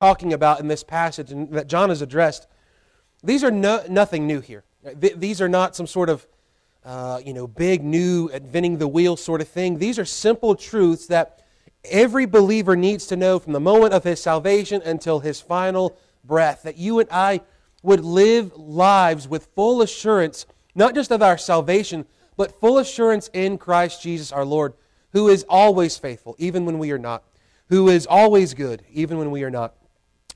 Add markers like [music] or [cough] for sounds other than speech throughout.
talking about in this passage and that John has addressed, these are no, nothing new here. Th- these are not some sort of uh, you know, big, new, inventing the wheel sort of thing. These are simple truths that every believer needs to know from the moment of his salvation until his final breath. That you and I would live lives with full assurance, not just of our salvation, but full assurance in Christ Jesus our Lord, who is always faithful, even when we are not, who is always good, even when we are not.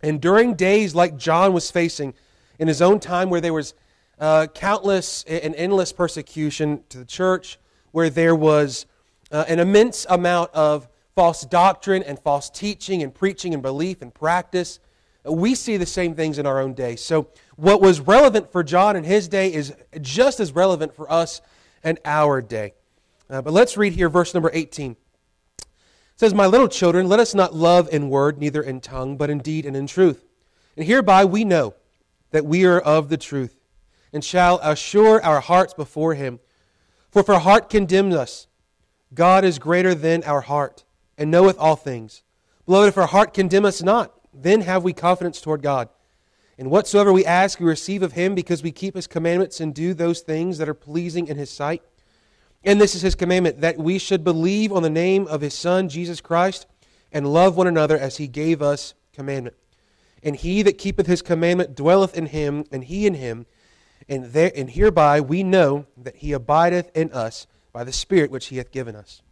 And during days like John was facing in his own time, where there was uh, countless and endless persecution to the church, where there was uh, an immense amount of false doctrine and false teaching and preaching and belief and practice. We see the same things in our own day. So, what was relevant for John in his day is just as relevant for us in our day. Uh, but let's read here verse number 18. Says, My little children, let us not love in word, neither in tongue, but in deed and in truth. And hereby we know that we are of the truth and shall assure our hearts before him. For if our heart condemns us, God is greater than our heart, and knoweth all things. Beloved, if our heart condemn us not, then have we confidence toward God. And whatsoever we ask, we receive of him, because we keep his commandments and do those things that are pleasing in his sight. And this is his commandment, that we should believe on the name of his Son, Jesus Christ, and love one another as he gave us commandment. And he that keepeth his commandment dwelleth in him, and he in him. And, there, and hereby we know that he abideth in us by the Spirit which he hath given us.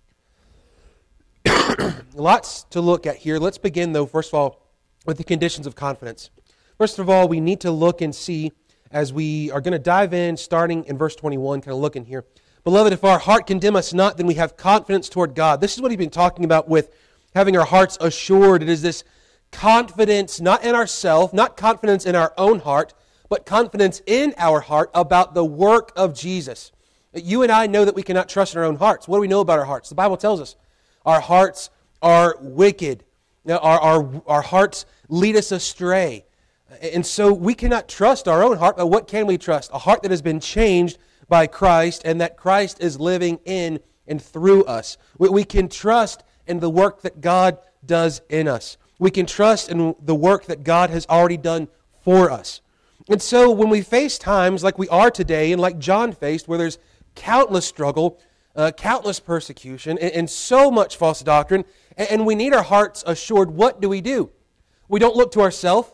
[coughs] Lots to look at here. Let's begin, though, first of all, with the conditions of confidence. First of all, we need to look and see as we are going to dive in, starting in verse 21, kind of looking here. Beloved, if our heart condemn us not, then we have confidence toward God. This is what he's been talking about with having our hearts assured. It is this confidence not in ourselves, not confidence in our own heart, but confidence in our heart about the work of Jesus. You and I know that we cannot trust in our own hearts. What do we know about our hearts? The Bible tells us our hearts are wicked, our, our, our hearts lead us astray. And so we cannot trust our own heart, but what can we trust? A heart that has been changed by Christ and that Christ is living in and through us. We, can trust in the work that God does in us. We can trust in the work that God has already done for us. And so when we face times like we are today and like John faced, where there's countless struggle, uh, countless persecution, and, and, so much false doctrine, and, and, we need our hearts assured, what do we do? We don't look to ourselves.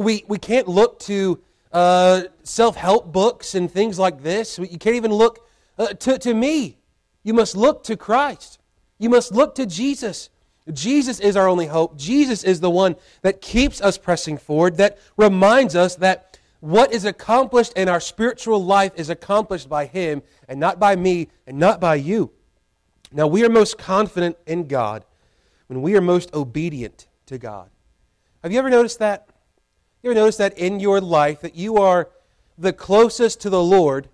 We, we can't look to uh, self help books and things like this. You can't even look uh, to, to me. You must look to Christ. You must look to Jesus. Jesus is our only hope. Jesus is the one that keeps us pressing forward, that reminds us that what is accomplished in our spiritual life is accomplished by Him and not by me and not by you. Now, we are most confident in God when we are most obedient to God. Have you ever noticed that? You ever notice that in your life that you are the closest to the Lord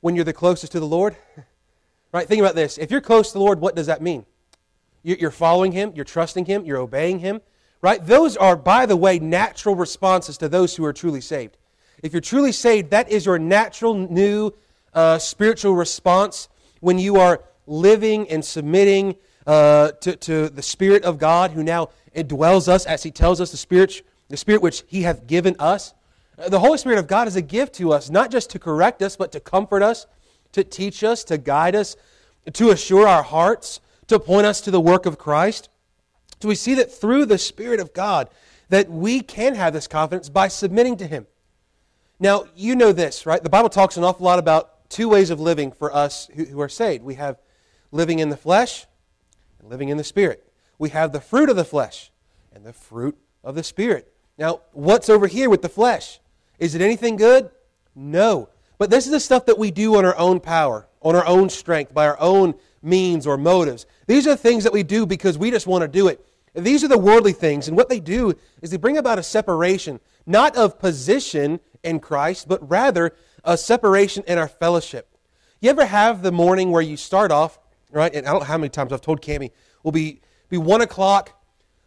when you're the closest to the Lord? [laughs] right? Think about this. If you're close to the Lord, what does that mean? You're following Him, you're trusting Him, you're obeying Him, right? Those are, by the way, natural responses to those who are truly saved. If you're truly saved, that is your natural new uh, spiritual response when you are living and submitting uh, to, to the Spirit of God who now indwells us as He tells us the Spirit, the Spirit which He hath given us. Uh, the Holy Spirit of God is a gift to us, not just to correct us, but to comfort us, to teach us, to guide us, to assure our hearts, to point us to the work of Christ. So we see that through the Spirit of God, that we can have this confidence by submitting to Him. Now, you know this, right? The Bible talks an awful lot about two ways of living for us who, who are saved. We have living in the flesh and living in the spirit. We have the fruit of the flesh and the fruit of the spirit. Now, what's over here with the flesh? Is it anything good? No. But this is the stuff that we do on our own power, on our own strength, by our own means or motives. These are things that we do because we just want to do it. These are the worldly things. And what they do is they bring about a separation, not of position in Christ, but rather a separation in our fellowship. You ever have the morning where you start off, right? And I don't know how many times I've told Cami, will be, be one o'clock,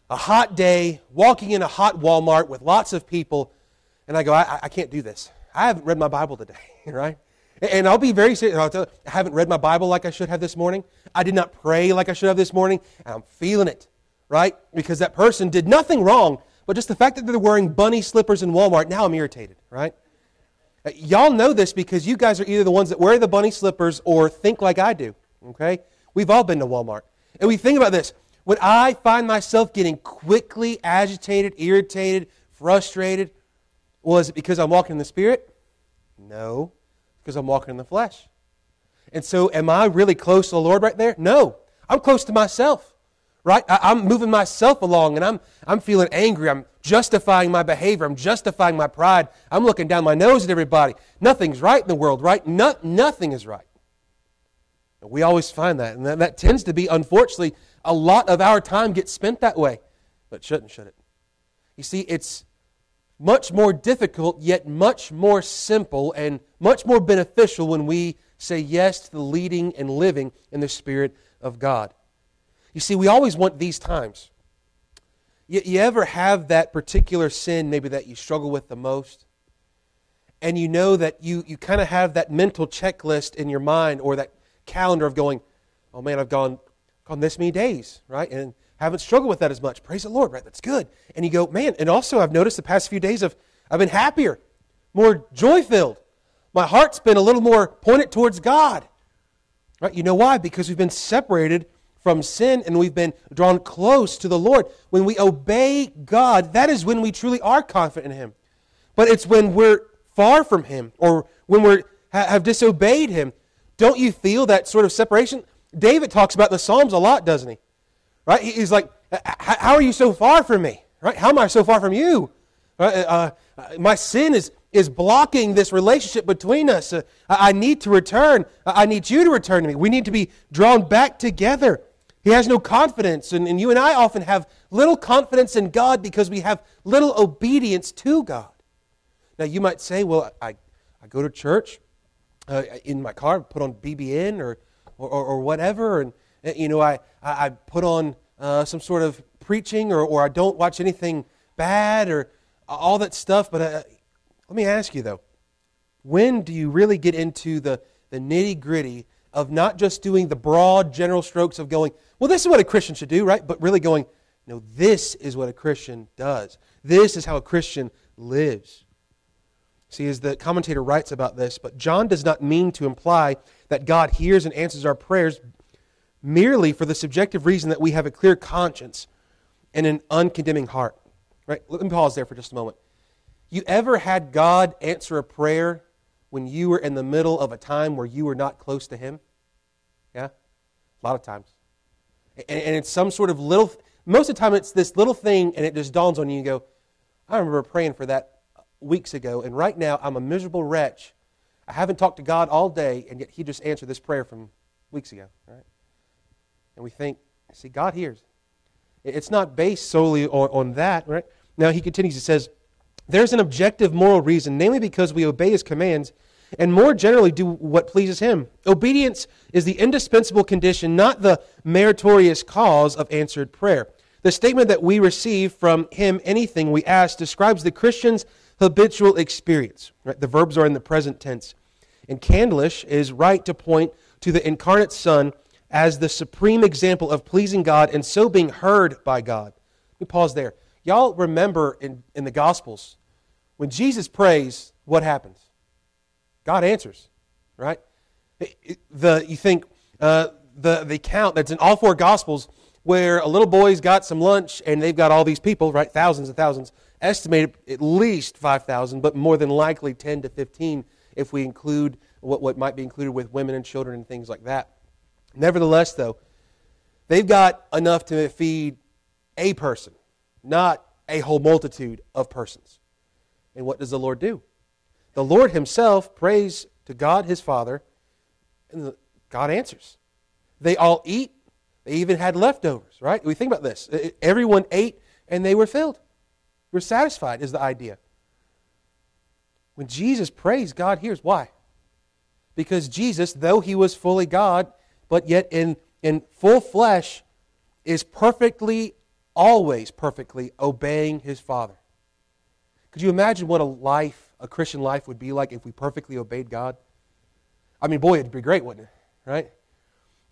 a hot day, walking in a hot Walmart with lots of people, and I go, I, I can't do this. I haven't read my Bible today, [laughs] right? And I'll be very serious. I haven't read my Bible like I should have this morning. I did not pray like I should have this morning, and I'm feeling it, right? Because that person did nothing wrong, but just the fact that they're wearing bunny slippers in Walmart, now I'm irritated, right? Uh, y'all know this because you guys are either the ones that wear the bunny slippers or think like I do, okay? We've all been to Walmart. And we think about this. When I find myself getting quickly agitated, irritated, frustrated, was it because I'm walking in the Spirit? No, because I'm walking in the flesh. And so, am I really close to the Lord right there? No, I'm close to myself, right? I, am moving myself along and I'm, I'm feeling angry. I'm justifying my behavior. I'm justifying my pride. I'm looking down my nose at everybody. Nothing's right in the world, right? No, nothing is right. We always find that. And that, that tends to be, unfortunately, a lot of our time gets spent that way. But shouldn't, should it? You see, it's much more difficult, yet much more simple and much more beneficial when we say yes to the leading and living in the Spirit of God. You see, we always want these times. You, you ever have that particular sin, maybe that you struggle with the most? And you know that you, you kind of have that mental checklist in your mind or that calendar of going, oh man, I've gone, gone this many days, right? And haven't struggled with that as much. Praise the Lord, right? That's good. And you go, man, and also I've noticed the past few days of I've been happier, more joy filled. My heart's been a little more pointed towards God. Right? You know why? Because we've been separated from sin and we've been drawn close to the Lord. When we obey God, that is when we truly are confident in Him. But it's when we're far from Him or when we have disobeyed Him. Don't you feel that sort of separation? David talks about the Psalms a lot, doesn't he? Right? He's like, How are you so far from me? Right? How am I so far from you? Uh, uh, my sin is is blocking this relationship between us. Uh, I need to return. I need you to return to me. We need to be drawn back together. He has no confidence. And, and you and I often have little confidence in God because we have little obedience to God. Now, you might say, well, I, I go to church uh, in my car, put on BBN or, or, or whatever, and, uh, you know, I, I put on uh, some sort of preaching or, or I don't watch anything bad or all that stuff. But uh, let me ask you, though, when do you really get into the, the nitty gritty of not just doing the broad general strokes of going, well, this is what a Christian should do, right? But really going, no, this is what a Christian does. This is how a Christian lives. See, as the commentator writes about this, but John does not mean to imply that God hears and answers our prayers merely for the subjective reason that we have a clear conscience and an uncondemning heart. Right? Let me pause there for just a moment. You ever had God answer a prayer when you were in the middle of a time where you were not close to Him? Yeah? A lot of times. And, and it's some sort of little, most of the time it's this little thing and it just dawns on you and you go, I remember praying for that weeks ago, and right now I'm a miserable wretch. I haven't talked to God all day, and yet He just answered this prayer from weeks ago. Right? And we think, see, God hears. It's not based solely on, on that, right? Now he continues, he says, there's an objective moral reason, namely because we obey his commands and more generally do what pleases him. Obedience is the indispensable condition, not the meritorious cause of answered prayer. The statement that we receive from him anything we ask describes the Christian's habitual experience. Right? The verbs are in the present tense. And Candlish is right to point to the incarnate Son as the supreme example of pleasing God and so being heard by God. Let me pause there. Y'all remember in, in the Gospels, when Jesus prays, what happens? God answers, right? The, you think uh, the, the account that's in all four Gospels where a little boy's got some lunch and they've got all these people, right? Thousands and thousands. Estimated at least 5,000, but more than likely 10 to 15 if we include what, what might be included with women and children and things like that. Nevertheless, though, they've got enough to feed a person, not a whole multitude of persons. And what does the Lord do? The Lord Himself prays to God His Father, and God answers. They all eat. They even had leftovers, right? We think about this. Everyone ate and they were filled. We're satisfied, is the idea. When Jesus prays, God hears. Why? Because Jesus, though he was fully God, but yet in, in full flesh, is perfectly, always perfectly obeying his Father. Could you imagine what a life, a Christian life, would be like if we perfectly obeyed God? I mean, boy, it'd be great, wouldn't it? Right?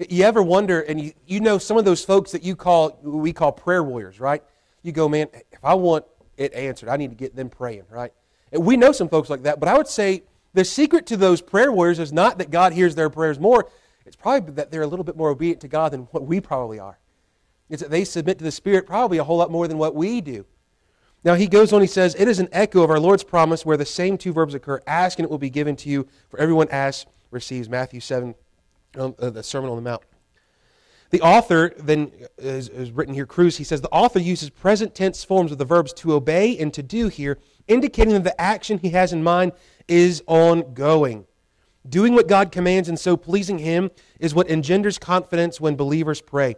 You ever wonder, and you, you know some of those folks that you call, we call prayer warriors, right? You go, man, if I want, it answered. I need to get them praying, right? And we know some folks like that, but I would say the secret to those prayer warriors is not that God hears their prayers more. It's probably that they're a little bit more obedient to God than what we probably are. It's that they submit to the Spirit probably a whole lot more than what we do. Now he goes on, he says, It is an echo of our Lord's promise where the same two verbs occur ask and it will be given to you, for everyone asks, receives. Matthew 7, um, uh, the Sermon on the Mount. The author then uh, is, is written here, Kruse, He says the author uses present tense forms of the verbs to obey and to do here, indicating that the action he has in mind is ongoing. Doing what God commands and so pleasing Him is what engenders confidence when believers pray.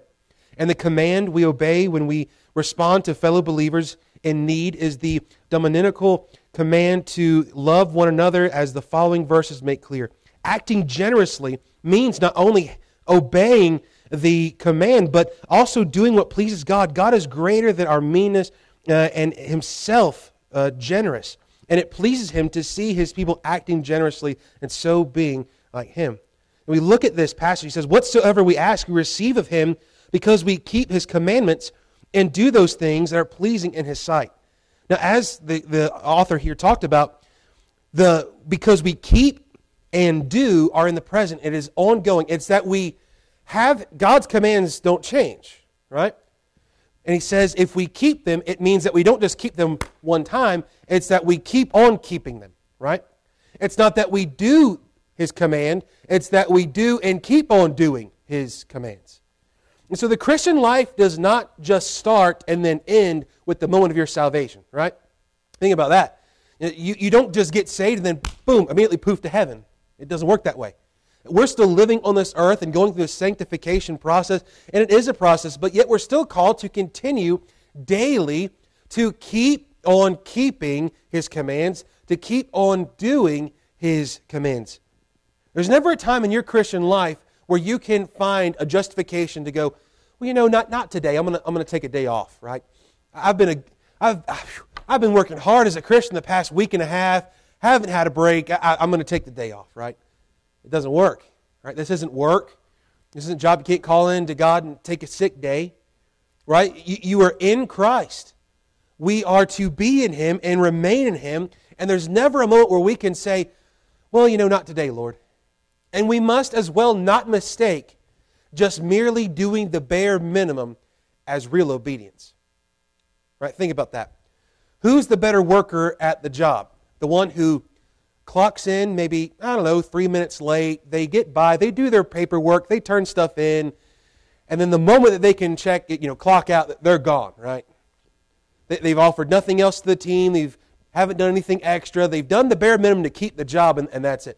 And the command we obey when we respond to fellow believers in need is the dominical command to love one another, as the following verses make clear. Acting generously means not only obeying the command, but also doing what pleases God. God is greater than our meanness uh, and Himself uh, generous. And it pleases Him to see His people acting generously and so being like Him. And we look at this passage. He says, Whatsoever we ask, we receive of Him because we keep His commandments and do those things that are pleasing in His sight. Now, as the, the author here talked about, the because we keep and do are in the present, it is ongoing. It's that we have God's commands don't change, right? And he says if we keep them, it means that we don't just keep them one time, it's that we keep on keeping them, right? It's not that we do his command, it's that we do and keep on doing his commands. And so the Christian life does not just start and then end with the moment of your salvation, right? Think about that. You, you don't just get saved and then, boom, immediately poof to heaven. It doesn't work that way. We're still living on this earth and going through the sanctification process, and it is a process, but yet we're still called to continue daily to keep on keeping His commands, to keep on doing His commands. There's never a time in your Christian life where you can find a justification to go, well, you know, not, not today. I'm going to I'm to take a day off, right? I've been, a, I've, I've been working hard as a Christian the past week and a half, haven't had a break. I, I'm going to take the day off, right? It doesn't work. Right? This isn't work. This isn't a job you can't call in to God and take a sick day. Right? You, you are in Christ. We are to be in Him and remain in Him. And there's never a moment where we can say, well, you know, not today, Lord. And we must as well not mistake just merely doing the bare minimum as real obedience. Right? Think about that. Who's the better worker at the job? The one who clocks in maybe, I don't know, three minutes late. They get by, they do their paperwork, they turn stuff in, and then the moment that they can check, it, you know, clock out, they're gone, right? They, have offered nothing else to the team. They haven't done anything extra. They've done the bare minimum to keep the job, and, and that's it.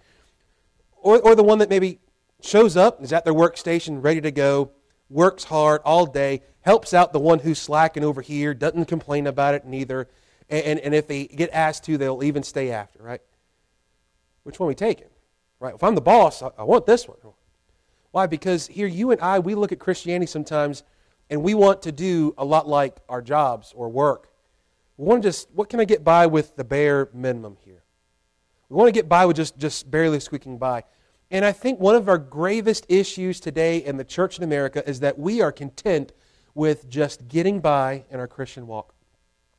Or, or the one that maybe shows up, is at their workstation, ready to go, works hard all day, helps out the one who's slacking over here, doesn't complain about it neither. And, and, and if they get asked to, they'll even stay after, right? Which one we taking? Right? If I'm the boss, I, I want this one. Why? Because here you and I, we look at Christianity sometimes and we want to do a lot like our jobs or work. We want to just, what can I get by with the bare minimum here? We want to get by with just, just barely squeaking by. And I think one of our gravest issues today in the church in America is that we are content with just getting by in our Christian walk.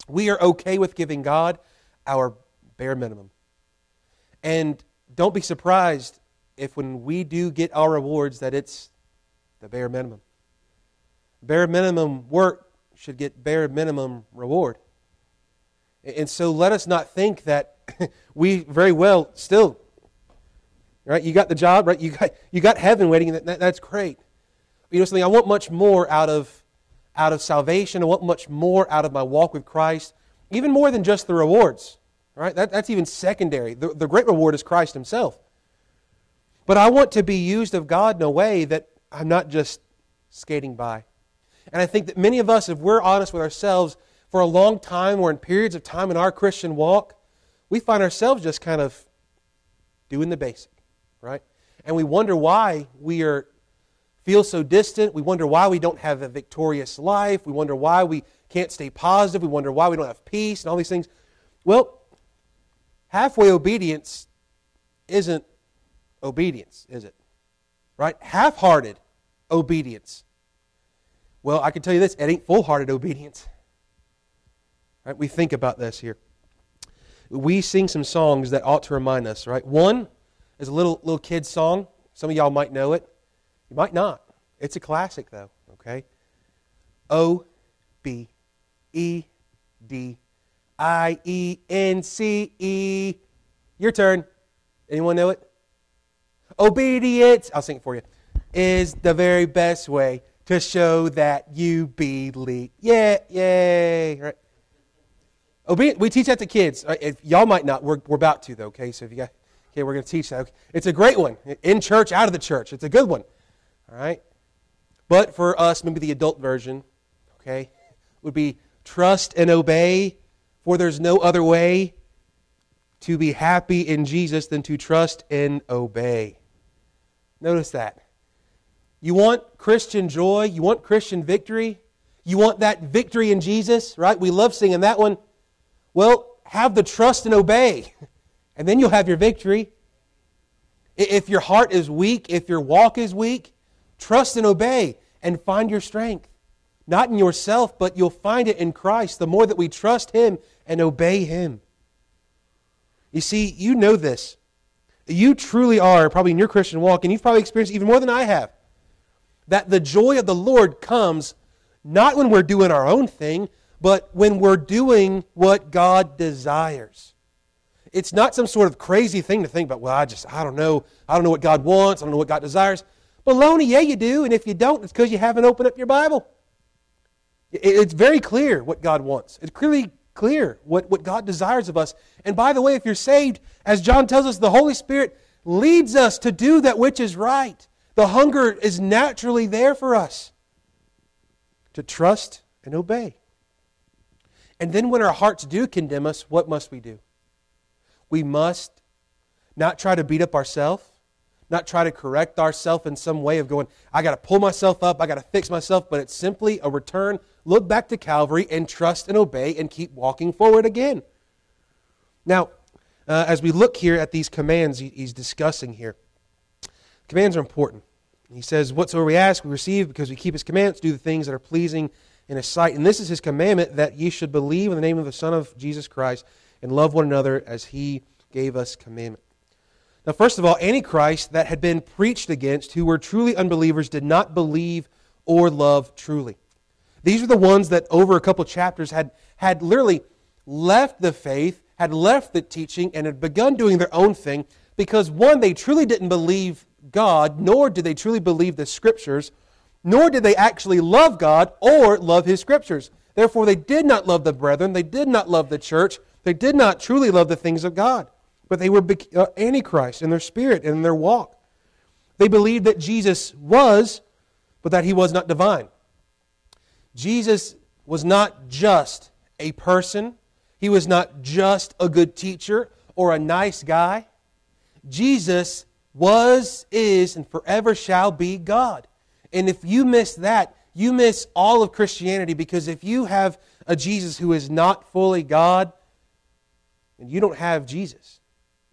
We are okay with giving God our bare minimum. And don't be surprised if when we do get our rewards that it's the bare minimum. Bare minimum work should get bare minimum reward. And so let us not think that [laughs] we very well still right you got the job right you got you got heaven waiting that, that's great you know something i want much more out of out of salvation i want much more out of my walk with christ even more than just the rewards Right? That, that's even secondary. The, the great reward is Christ Himself. But I want to be used of God in a way that I'm not just skating by. And I think that many of us, if we're honest with ourselves, for a long time or in periods of time in our Christian walk, we find ourselves just kind of doing the basic, right? And we wonder why we are feel so distant. We wonder why we don't have a victorious life. We wonder why we can't stay positive. We wonder why we don't have peace and all these things. Well, halfway obedience isn't obedience, is it? Right? Half hearted obedience. Well, I can tell you this it ain't full hearted obedience. Right? We think about this here. We sing some songs that ought to remind us, right? One is a little little kid song. Some of y'all might know it. You might not. It's a classic though, okay? O B E D I E N C E. Your turn. Anyone know it? Obedience, I'll sing it for you, is the very best way to show that you believe. Yeah, yay. Right. Obedience, we teach that to kids. Uh, if, y'all might not. We're, we're about to, though, okay? So if you got, okay, we're going to teach that. Okay. It's a great one. In church, out of the church. It's a good one. All right? But for us, maybe the adult version, okay, would be trust and obey, for there's no other way to be happy in Jesus than to trust and obey. Notice that. You want Christian joy? You want Christian victory? You want that victory in Jesus, right? We love singing that one. Well, have the trust and obey, [laughs] and then you'll have your victory. If your heart is weak, if your walk is weak, trust and obey and find your strength. Not in yourself, but you'll find it in Christ the more that we trust Him and obey Him. You see, you know this. You truly are, probably in your Christian walk, and you've probably experienced even more than I have, that the joy of the Lord comes not when we're doing our own thing, but when we're doing what God desires. It's not some sort of crazy thing to think about, well, I just, I don't know. I don't know what God wants. I don't know what God desires. Baloney, yeah, you do. And if you don't, it's because you haven't opened up your Bible. It's very clear what God wants. It's clearly clear what, what God desires of us. And by the way, if you're saved, as John tells us, the Holy Spirit leads us to do that which is right. The hunger is naturally there for us to trust and obey. And then when our hearts do condemn us, what must we do? We must not try to beat up ourselves, not try to correct ourselves in some way of going, I got to pull myself up, I got to fix myself, but it's simply a return, look back to Calvary and trust and obey and keep walking forward again. Now, uh, as we look here at these commands he's discussing here, commands are important. He says, Whatsoever we ask, we receive because we keep his commandments, do the things that are pleasing in his sight. And this is his commandment that ye should believe in the name of the Son of Jesus Christ and love one another as he gave us commandment. Now, first of all, Antichrist that had been preached against, who were truly unbelievers, did not believe or love truly. These are the ones that over a couple chapters had, had literally left the faith, had left the teaching, and had begun doing their own thing because, one, they truly didn't believe God, nor did they truly believe the Scriptures, nor did they actually love God or love His Scriptures. Therefore, they did not love the brethren, they did not love the church, they did not truly love the things of God. But they were uh, antichrist in their spirit and in their walk. They believed that Jesus was, but that he was not divine. Jesus was not just a person, he was not just a good teacher or a nice guy. Jesus was, is, and forever shall be God. And if you miss that, you miss all of Christianity because if you have a Jesus who is not fully God, and you don't have Jesus.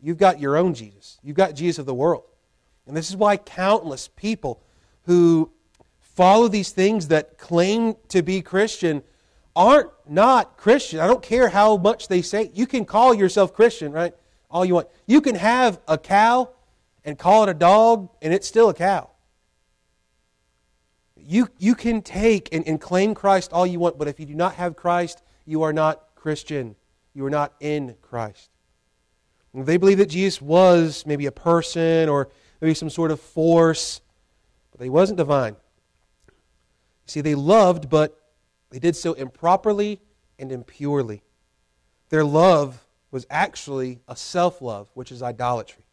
You've got your own Jesus. You've got Jesus of the world. And this is why countless people who follow these things that claim to be Christian aren't not Christian. I don't care how much they say. You can call yourself Christian, right? All you want. You can have a cow and call it a dog, and it's still a cow. You, you can take and, and claim Christ all you want, but if you do not have Christ, you are not Christian. You are not in Christ. They believe that Jesus was maybe a person or maybe some sort of force, but he wasn't divine. See, they loved, but they did so improperly and impurely. Their love was actually a self love, which is idolatry.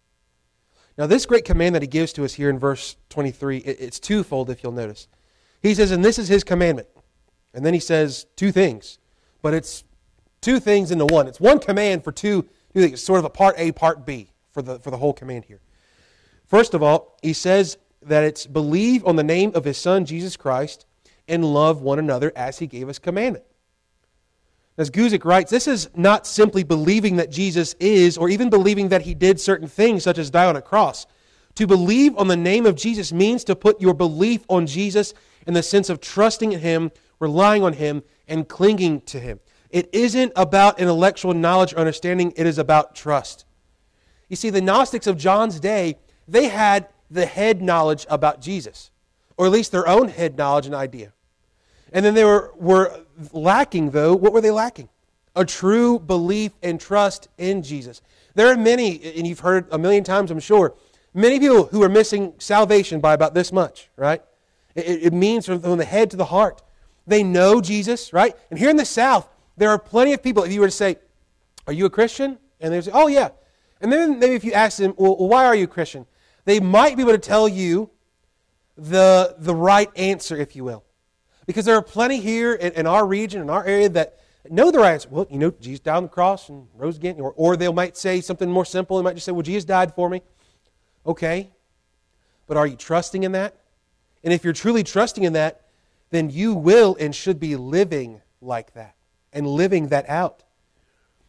Now, this great command that he gives to us here in verse 23, it's twofold if you'll notice. He says, and this is his commandment. And then he says two things, but it's two things into one. It's one command for two you think it's sort of a part A, part B for the, for the whole command here. First of all, he says that it's believe on the name of his son, Jesus Christ, and love one another as he gave us commandment. As Guzik writes, this is not simply believing that Jesus is, or even believing that he did certain things, such as die on a cross. To believe on the name of Jesus means to put your belief on Jesus in the sense of trusting in him, relying on him, and clinging to him. It isn't about intellectual knowledge or understanding, it is about trust. You see, the Gnostics of John's day, they had the head knowledge about Jesus, or at least their own head knowledge and idea. And then they were, were lacking, though, what were they lacking? A true belief and trust in Jesus. There are many, and you've heard a million times, I'm sure, many people who are missing salvation by about this much, right? It, it means from the head to the heart. They know Jesus, right? And here in the South, there are plenty of people, if you were to say, Are you a Christian? And they say, Oh, yeah. And then maybe if you ask them, Well, why are you a Christian? They might be able to tell you the, the right answer, if you will. Because there are plenty here in, in our region, in our area, that know the right answer. Well, you know, Jesus died on the cross and rose again. Or, or they might say something more simple. They might just say, Well, Jesus died for me. Okay. But are you trusting in that? And if you're truly trusting in that, then you will and should be living like that and living that out.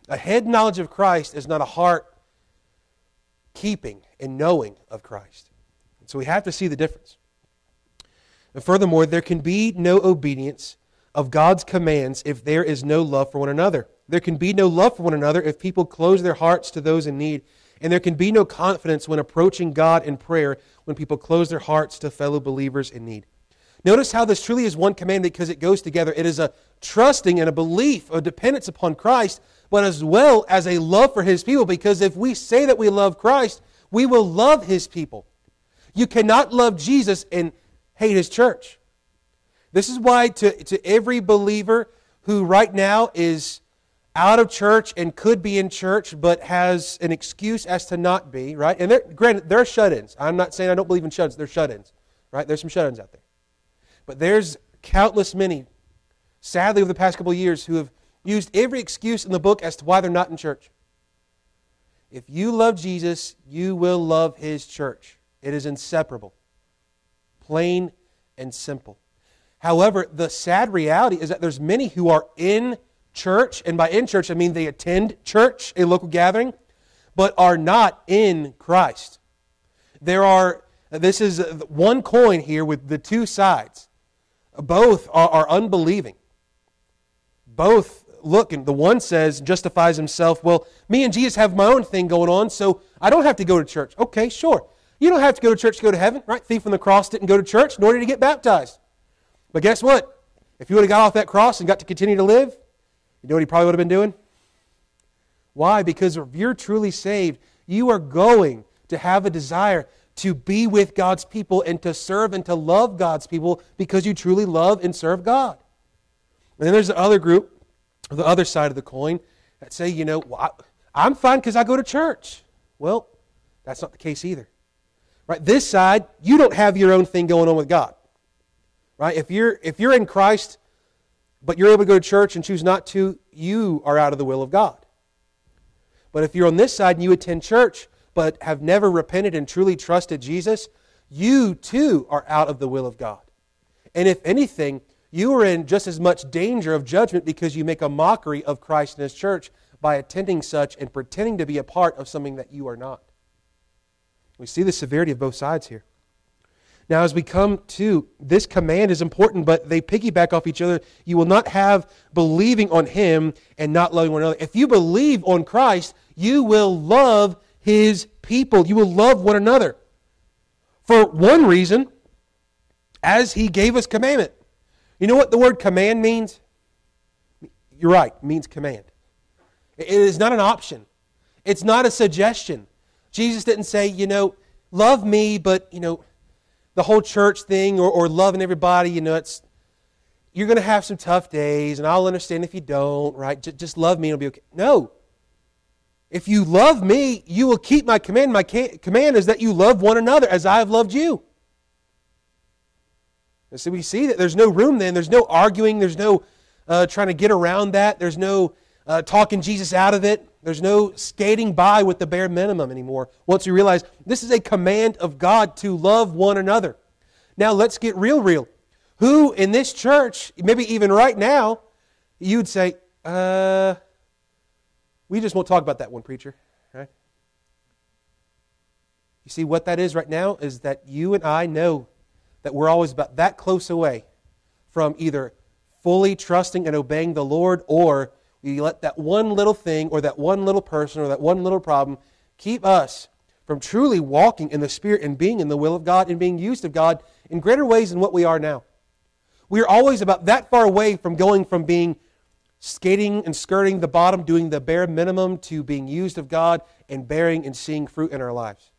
A head knowledge of Christ is not a heart keeping and knowing of Christ. So we have to see the difference. And furthermore, there can be no obedience of God's commands if there is no love for one another. There can be no love for one another if people close their hearts to those in need. And there can be no confidence when approaching God in prayer when people close their hearts to fellow believers in need. Notice how this truly is one command because it goes together. It is a trusting and a belief, a dependence upon Christ, but as well as a love for His people. Because if we say that we love Christ, we will love His people. You cannot love Jesus and hate His church. This is why, to, to every believer who right now is out of church and could be in church but has an excuse as to not be, right? And they're, granted, they're shut ins. I'm not saying I don't believe in shut ins, they're shut ins, right? There's some shut ins out there. But there's countless many, sadly, over the past couple of years, who have used every excuse in the book as to why they're not in church. If you love Jesus, you will love his church. It is inseparable, plain and simple. However, the sad reality is that there's many who are in church, and by in church I mean they attend church, a local gathering, but are not in Christ. There are, this is one coin here with the two sides. Both are, are unbelieving. Both look, and the one says, justifies himself, well, me and Jesus have my own thing going on, so I don't have to go to church. Okay, sure. You don't have to go to church to go to heaven, right? Thief on the cross didn't go to church, nor did he get baptized. But guess what? If you would have got off that cross and got to continue to live, you know what he probably would have been doing? Why? Because if you're truly saved, you are going to have a desire to be with God's people and to serve and to love God's people because you truly love and serve God. And then there's the other group, the other side of the coin, that say, you know, well, I'm fine because I go to church. Well, that's not the case either. Right? This side, you don't have your own thing going on with God. Right? If you're if you're in Christ, but you're able to go to church and choose not to, you are out of the will of God. But if you're on this side and you attend church, but have never repented and truly trusted Jesus, you too are out of the will of God. And if anything, you are in just as much danger of judgment because you make a mockery of Christ and His church by attending such and pretending to be a part of something that you are not. We see the severity of both sides here. Now, as we come to this command is important, but they piggyback off each other. You will not have believing on Him and not loving one another. If you believe on Christ, you will love his people. You will love one another. For one reason, as he gave us commandment. You know what the word command means? You're right, means command. It is not an option. It's not a suggestion. Jesus didn't say, you know, love me, but, you know, the whole church thing or, or loving everybody, you know, it's, you're to have some tough days, and I'll understand if you don't, right? Just, just love me, and it'll be okay. No. If you love me, you will keep my command. My command is that you love one another as I have loved you. And so we see that there's no room then. There's no arguing. There's no uh, trying to get around that. There's no uh, talking Jesus out of it. There's no skating by with the bare minimum anymore once you realize this is a command of God to love one another. Now let's get real, real. Who in this church, maybe even right now, you'd say, uh, we just won't talk about that one, preacher. Right? You see, what that is right now is that you and I know that we're always about that close away from either fully trusting and obeying the Lord or we let that one little thing or that one little person or that one little problem keep us from truly walking in the Spirit and being in the will of God and being used of God in greater ways than what we are now. We are always about that far away from going from being skating and skirting the bottom, doing the bare minimum, to being used of God and bearing and seeing fruit in our lives.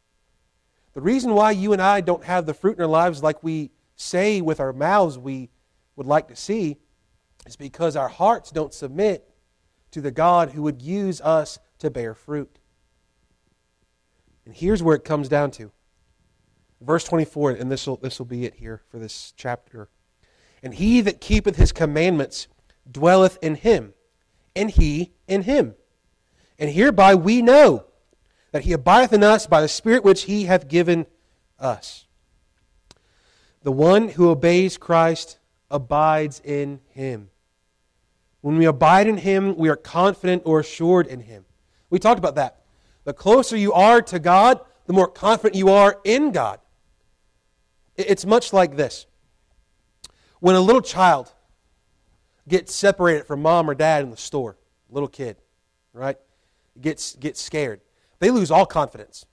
The reason why you and I don't have the fruit in our lives like we say with our mouths we would like to see is because our hearts don't submit to the God who would use us to bear fruit. And here's where it comes down to. Verse 24, and this will, this will be it here for this chapter. And he that keepeth his commandments dwelleth in him, and he in him. And hereby we know that he abideth in us by the Spirit which he hath given us. The one who obeys Christ abides in him. When we abide in him, we are confident or assured in him. We talked about that. The closer you are to God, the more confident you are in God. It's much like this. When a little child gets separated from mom or dad in the store, little kid, right? Gets, gets scared. They lose all confidence.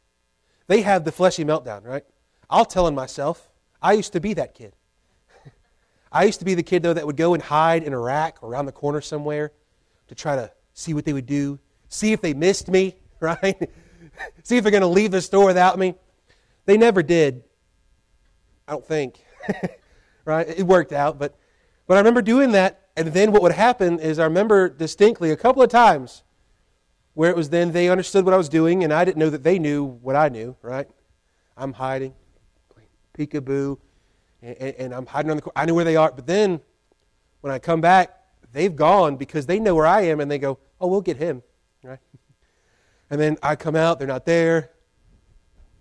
They have the fleshy meltdown, right? I'll tell on myself, I used to be that kid. [laughs] I used to be the kid, though, that would go and hide in a rack around the corner somewhere to try to see what they would do, see if they missed me, [laughs] right? [laughs] see if they're going to leave the store without me. They never did. I don't think. right? It worked out, but but I remember doing that, and then what would happen is I remember distinctly a couple of times where it was then they understood what I was doing, and I didn't know that they knew what I knew, right? I'm hiding, peekaboo, and, and I'm hiding on the corner. I know where they are, but then when I come back, they've gone because they know where I am, and they go, "Oh, we'll get him," right? [laughs] And then I come out, they're not there.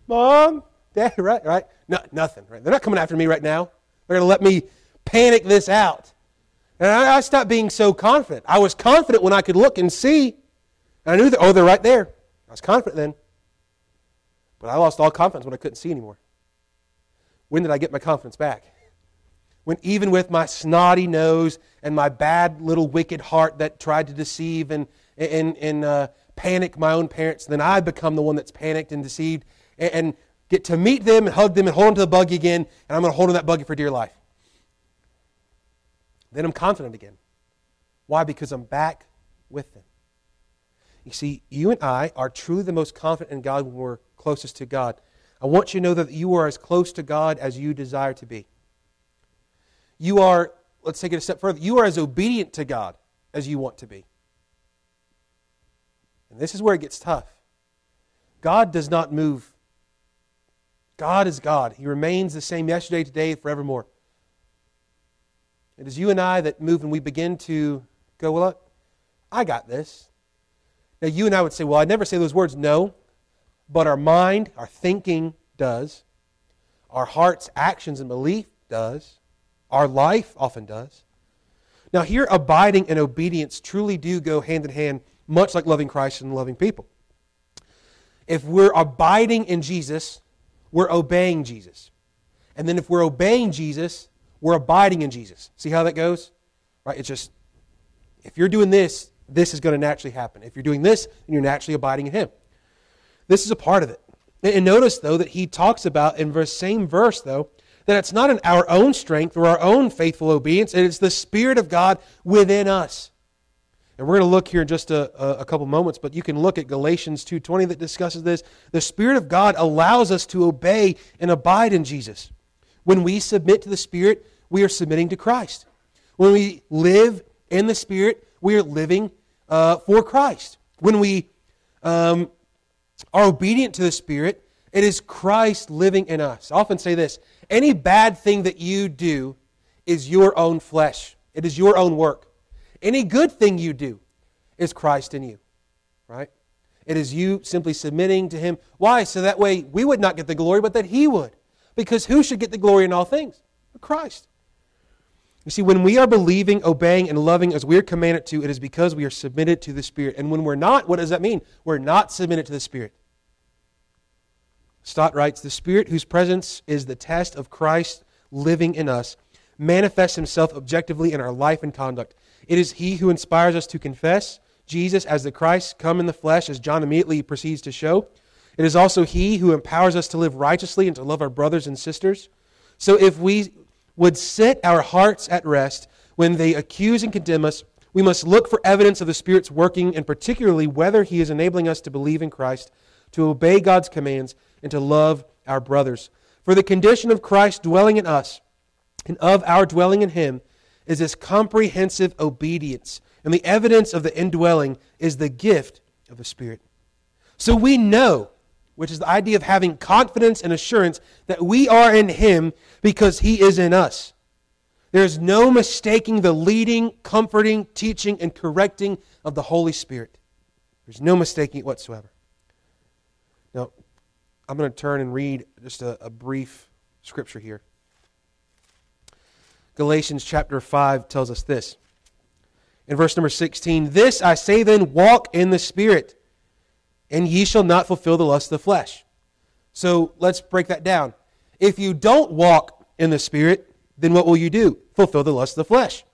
Mom, Dad, [laughs] right, right? No, nothing, right? They're not coming after me right now. They're going to let me panic this out. And I, I, stopped being so confident. I was confident when I could look and see. And I knew that, oh, they're right there. I was confident then. But I lost all confidence when I couldn't see anymore. When did I get my confidence back? When even with my snotty nose and my bad little wicked heart that tried to deceive and, and, and uh, panic my own parents, then I become the one that's panicked and deceived and, and get to meet them and hug them and hold on to the buggy again, and I'm going to hold on that buggy for dear life. Then I'm confident again. Why? Because I'm back with them. You see, you and I are truly the most confident in God when we're closest to God. I want you to know that you are as close to God as you desire to be. You are, let's take it a step further, you are as obedient to God as you want to be. And this is where it gets tough. God does not move. God is God. He remains the same yesterday, today, forevermore. It is you and I that move and we begin to go, well, I got this. Now, you and I would say, well, I'd never say those words. No. But our mind, our thinking does. Our heart's actions and belief does. Our life often does. Now, here, abiding and obedience truly do go hand in hand, much like loving Christ and loving people. If we're abiding in Jesus, we're obeying Jesus. And then if we're obeying Jesus, we're abiding in Jesus. See how that goes? Right? It's just, if you're doing this, this is going to naturally happen. If you're doing this, then you're naturally abiding in Him. This is a part of it. And notice, though, that he talks about in the same verse, though, that it's not in our own strength or our own faithful obedience, it's the Spirit of God within us. And we're going to look here in just a, a, couple moments, but you can look at Galatians 2.20 that discusses this. The Spirit of God allows us to obey and abide in Jesus. When we submit to the Spirit, we are submitting to Christ. When we live in the Spirit, we are living uh, for Christ. When we um, are obedient to the Spirit, it is Christ living in us. I often say this any bad thing that you do is your own flesh, it is your own work. Any good thing you do is Christ in you, right? It is you simply submitting to Him. Why? So that way we would not get the glory, but that He would. Because who should get the glory in all things? Christ. You see, when we are believing, obeying, and loving as we are commanded to, it is because we are submitted to the Spirit. And when we're not, what does that mean? We're not submitted to the Spirit. Stott writes The Spirit, whose presence is the test of Christ living in us, manifests himself objectively in our life and conduct. It is He who inspires us to confess Jesus as the Christ come in the flesh, as John immediately proceeds to show. It is also He who empowers us to live righteously and to love our brothers and sisters. So if we would set our hearts at rest when they accuse and condemn us, we must look for evidence of the Spirit's working, and particularly whether He is enabling us to believe in Christ, to obey God's commands, and to love our brothers. For the condition of Christ dwelling in us and of our dwelling in Him is this comprehensive obedience. And the evidence of the indwelling is the gift of the Spirit. So we know, which is the idea of having confidence and assurance, that we are in Him because He is in us. There's no mistaking the leading, comforting, teaching, and correcting of the Holy Spirit. There's no mistaking it whatsoever. Now, I'm going to turn and read just a, a brief scripture here. Galatians chapter 5 tells us this. In verse number 16, This I say then, walk in the Spirit, and ye shall not fulfill the lust of the flesh. So let's break that down. If you don't walk in the Spirit, then what will you do? Fulfill the lust of the flesh.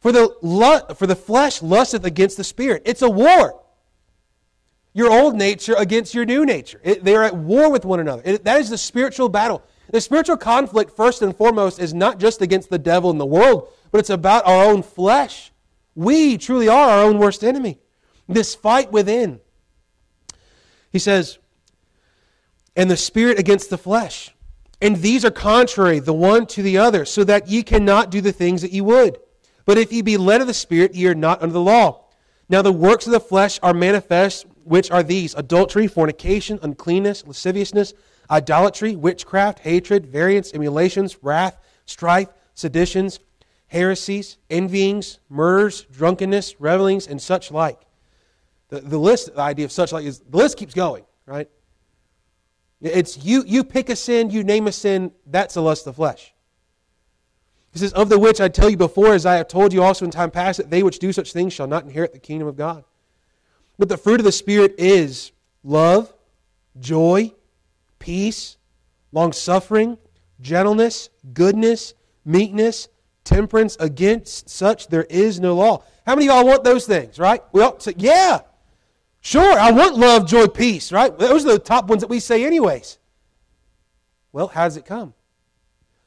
For the, for the flesh lusteth against the Spirit. It's a war. Your old nature against your new nature. It, they are at war with one another. It, that is the spiritual battle. The spiritual conflict, first and foremost, is not just against the devil and the world, but it's about our own flesh. We truly are our own worst enemy. This fight within. He says, and the spirit against the flesh. And these are contrary, the one to the other, so that ye cannot do the things that ye would. But if ye be led of the Spirit, ye are not under the law. Now the works of the flesh are manifest, which are these adultery, fornication, uncleanness, lasciviousness idolatry, witchcraft, hatred, variance, emulations, wrath, strife, seditions, heresies, envyings, murders, drunkenness, revelings, and such like. The, the list, the idea of such like is the list keeps going, right? It's you you pick a sin, you name a sin, that's the lust of the flesh. He says, Of the which I tell you before, as I have told you also in time past, that they which do such things shall not inherit the kingdom of God. But the fruit of the Spirit is love, joy, peace, long suffering, gentleness, goodness, meekness, temperance. Against such there is no law. How many of y'all want those things, right? Well, say, yeah, sure, I want love, joy, peace, right? Those are the top ones that we say, anyways. Well, how does it come?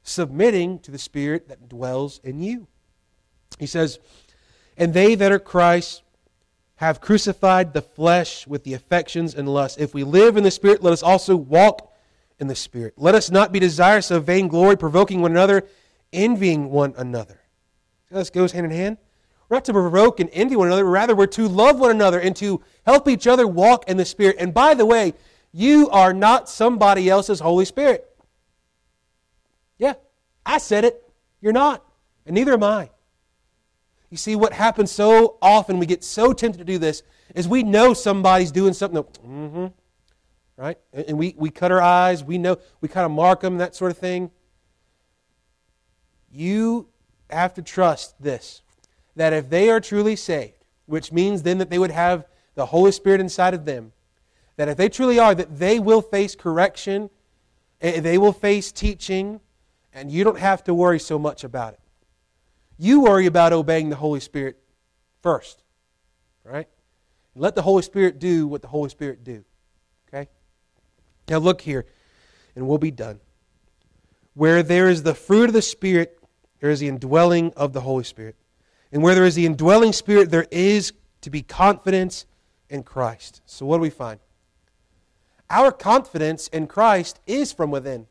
Submitting to the Spirit that dwells in you. He says, And they that are Christ have crucified the flesh with the affections and lusts. If we live in the Spirit, let us also walk in the Spirit. Let us not be desirous of vainglory, provoking one another, envying one another. This goes hand in hand. We're not to provoke and envy one another, rather, we're to love one another and to help each other walk in the Spirit. And by the way, you are not somebody else's Holy Spirit. Yeah, I said it. You're not. And neither am I. You see, what happens so often, we get so tempted to do this, is we know somebody's doing something that, mm-hmm, right? And we, we cut our eyes, we know, we kind of mark them, that sort of thing. You have to trust this that if they are truly saved, which means then that they would have the Holy Spirit inside of them, that if they truly are, that they will face correction, eh, they will face teaching, and you don't have to worry so much about it. You worry about obeying the Holy Spirit first. Right? Let the Holy Spirit do what the Holy Spirit do. Okay? Now look here, and we'll be done. Where there is the fruit of the Spirit, there is the indwelling of the Holy Spirit. And where there is the indwelling Spirit, there is to be confidence in Christ. So what do we find? Our confidence in Christ is from within,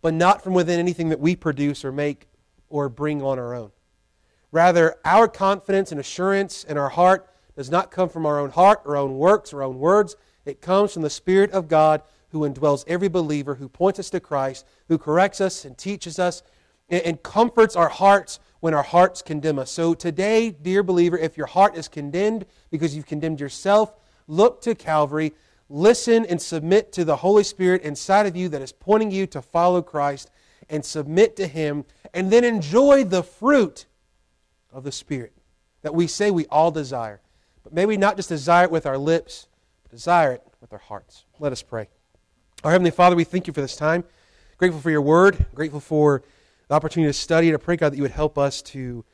but not from within anything that we produce or make or bring on our own. Rather, our confidence and assurance in our heart does not come from our own heart, our own works, our own words. It comes from the Spirit of God who indwells every believer, who points us to Christ, who corrects us and teaches us and comforts our hearts when our hearts condemn us. So today, dear believer, if your heart is condemned because you've condemned yourself, look to Calvary, listen and submit to the Holy Spirit inside of you that is pointing you to follow Christ and submit to Him, and then enjoy the fruit of the Spirit that we say we all desire. But may we not just desire it with our lips, but desire it with our hearts. Let us pray. Our Heavenly Father, we thank you for this time. Grateful for your word, grateful for the opportunity to study, and pray, God, that you would help us to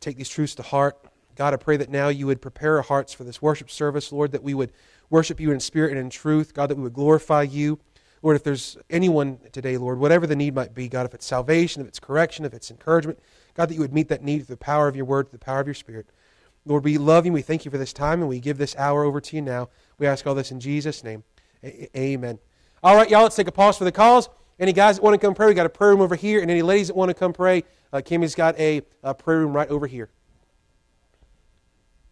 take these truths to heart. God, I pray that now you would prepare our hearts for this worship service, Lord, that we would worship you in spirit and in truth. God, that we would glorify you. Lord, if there's anyone today, Lord, whatever the need might be, God, if it's salvation, if it's correction, if it's encouragement, God, that you would meet that need through the power of your word, through the power of your spirit. Lord, we love you. We thank you for this time, and we give this hour over to you now. We ask all this in Jesus' name. A- amen. All right, y'all, let's take a pause for the calls. Any guys that want to come pray, we got a prayer room over here, and any ladies that want to come pray, uh, Kimmy's got a, a prayer room right over here.